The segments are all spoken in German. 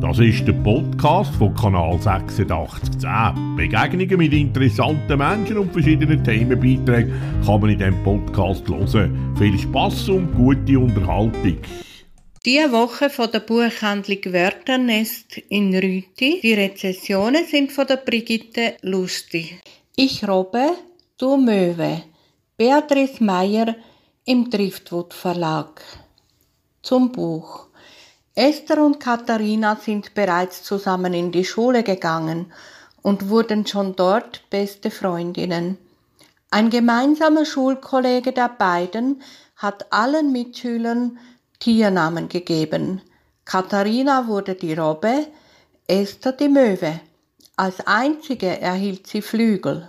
Das ist der Podcast von Kanal 8610. Begegnungen mit interessanten Menschen und verschiedenen Themenbeiträgen kann man in diesem Podcast hören. Viel Spass und gute Unterhaltung. Diese Woche von der Buchhandlung Wörternest in Rüti. Die Rezessionen sind von der Brigitte Lustig. Ich Robbe, du Möwe. Beatrice Meyer im Driftwood Verlag. Zum Buch. Esther und Katharina sind bereits zusammen in die Schule gegangen und wurden schon dort beste Freundinnen. Ein gemeinsamer Schulkollege der beiden hat allen Mitschülern Tiernamen gegeben. Katharina wurde die Robbe, Esther die Möwe. Als einzige erhielt sie Flügel.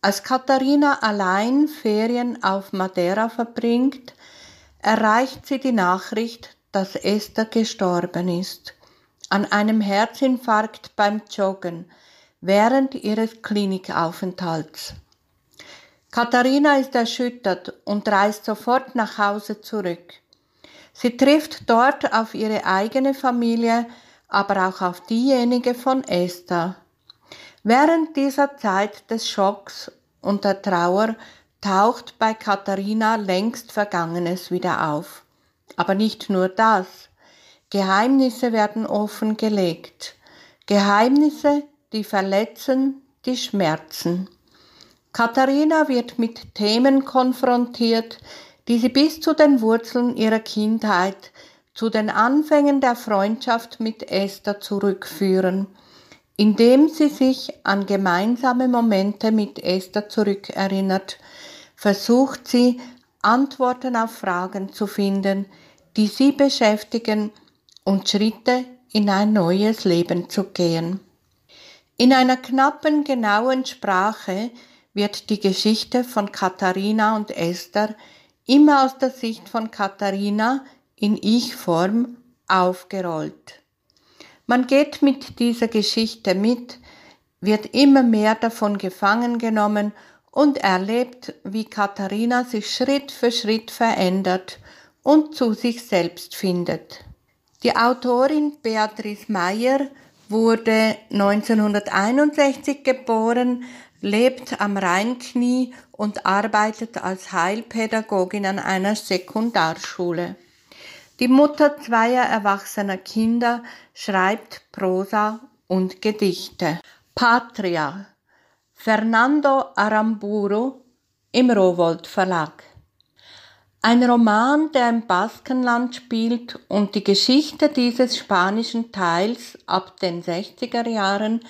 Als Katharina allein Ferien auf Madeira verbringt, erreicht sie die Nachricht, dass Esther gestorben ist. An einem Herzinfarkt beim Joggen während ihres Klinikaufenthalts. Katharina ist erschüttert und reist sofort nach Hause zurück. Sie trifft dort auf ihre eigene Familie, aber auch auf diejenige von Esther. Während dieser Zeit des Schocks und der Trauer taucht bei Katharina längst Vergangenes wieder auf. Aber nicht nur das. Geheimnisse werden offengelegt. Geheimnisse, die verletzen, die schmerzen. Katharina wird mit Themen konfrontiert, die sie bis zu den Wurzeln ihrer Kindheit, zu den Anfängen der Freundschaft mit Esther zurückführen, indem sie sich an gemeinsame Momente mit Esther zurückerinnert, versucht sie, Antworten auf Fragen zu finden, die sie beschäftigen und Schritte in ein neues Leben zu gehen. In einer knappen, genauen Sprache wird die Geschichte von Katharina und Esther immer aus der Sicht von Katharina in Ich-Form aufgerollt. Man geht mit dieser Geschichte mit, wird immer mehr davon gefangen genommen und erlebt, wie Katharina sich Schritt für Schritt verändert und zu sich selbst findet. Die Autorin Beatrice Meyer wurde 1961 geboren, lebt am Rheinknie und arbeitet als Heilpädagogin an einer Sekundarschule. Die Mutter zweier erwachsener Kinder schreibt Prosa und Gedichte. Patria Fernando Aramburu im Rowold Verlag. Ein Roman, der im Baskenland spielt und die Geschichte dieses spanischen Teils ab den 60er Jahren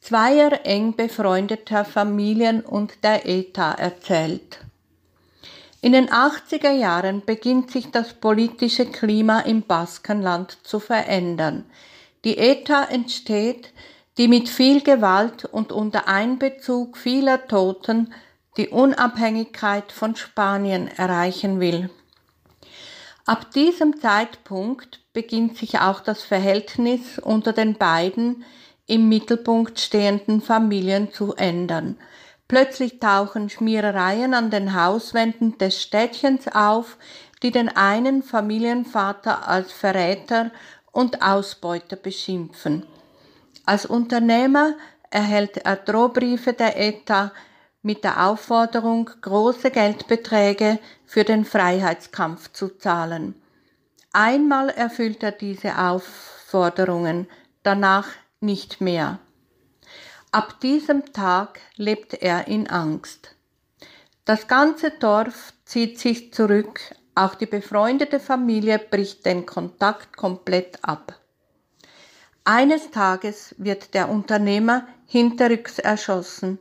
zweier eng befreundeter Familien und der ETA erzählt. In den 80er Jahren beginnt sich das politische Klima im Baskenland zu verändern. Die ETA entsteht, die mit viel Gewalt und unter Einbezug vieler Toten die Unabhängigkeit von Spanien erreichen will. Ab diesem Zeitpunkt beginnt sich auch das Verhältnis unter den beiden im Mittelpunkt stehenden Familien zu ändern. Plötzlich tauchen Schmierereien an den Hauswänden des Städtchens auf, die den einen Familienvater als Verräter und Ausbeuter beschimpfen. Als Unternehmer erhält er Drohbriefe der ETA mit der Aufforderung, große Geldbeträge für den Freiheitskampf zu zahlen. Einmal erfüllt er diese Aufforderungen, danach nicht mehr. Ab diesem Tag lebt er in Angst. Das ganze Dorf zieht sich zurück, auch die befreundete Familie bricht den Kontakt komplett ab. Eines Tages wird der Unternehmer hinterrücks erschossen.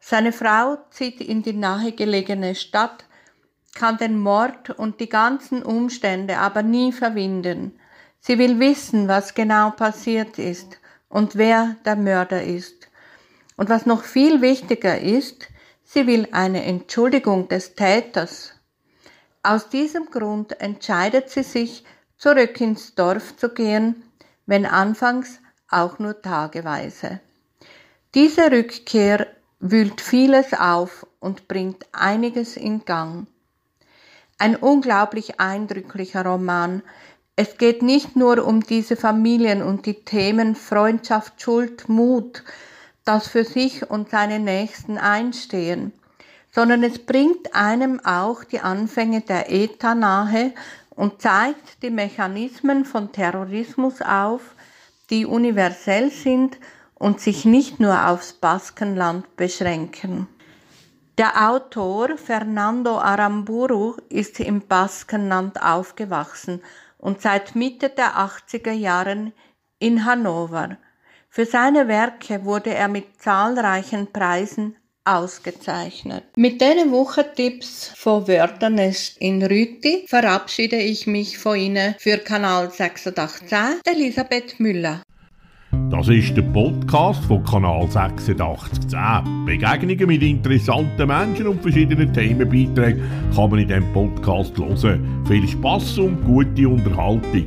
Seine Frau zieht in die nahegelegene Stadt, kann den Mord und die ganzen Umstände aber nie verwinden. Sie will wissen, was genau passiert ist und wer der Mörder ist. Und was noch viel wichtiger ist, sie will eine Entschuldigung des Täters. Aus diesem Grund entscheidet sie sich, zurück ins Dorf zu gehen, wenn anfangs auch nur tageweise. Diese Rückkehr wühlt vieles auf und bringt einiges in Gang. Ein unglaublich eindrücklicher Roman, Es geht nicht nur um diese Familien und die Themen Freundschaft, Schuld, Mut, das für sich und seine Nächsten einstehen, sondern es bringt einem auch die Anfänge der ETA nahe und zeigt die Mechanismen von Terrorismus auf, die universell sind und sich nicht nur aufs Baskenland beschränken. Der Autor Fernando Aramburu ist im Baskenland aufgewachsen und seit Mitte der 80er Jahren in Hannover. Für seine Werke wurde er mit zahlreichen Preisen ausgezeichnet. Mit diesen Wochentipps von Wörternest in Rüti verabschiede ich mich von Ihnen für Kanal 86, Elisabeth Müller. Das ist der Podcast von Kanal 8610. Begegnungen mit interessanten Menschen und verschiedenen Themenbeiträgen kann man in diesem Podcast hören. Viel Spaß und gute Unterhaltung.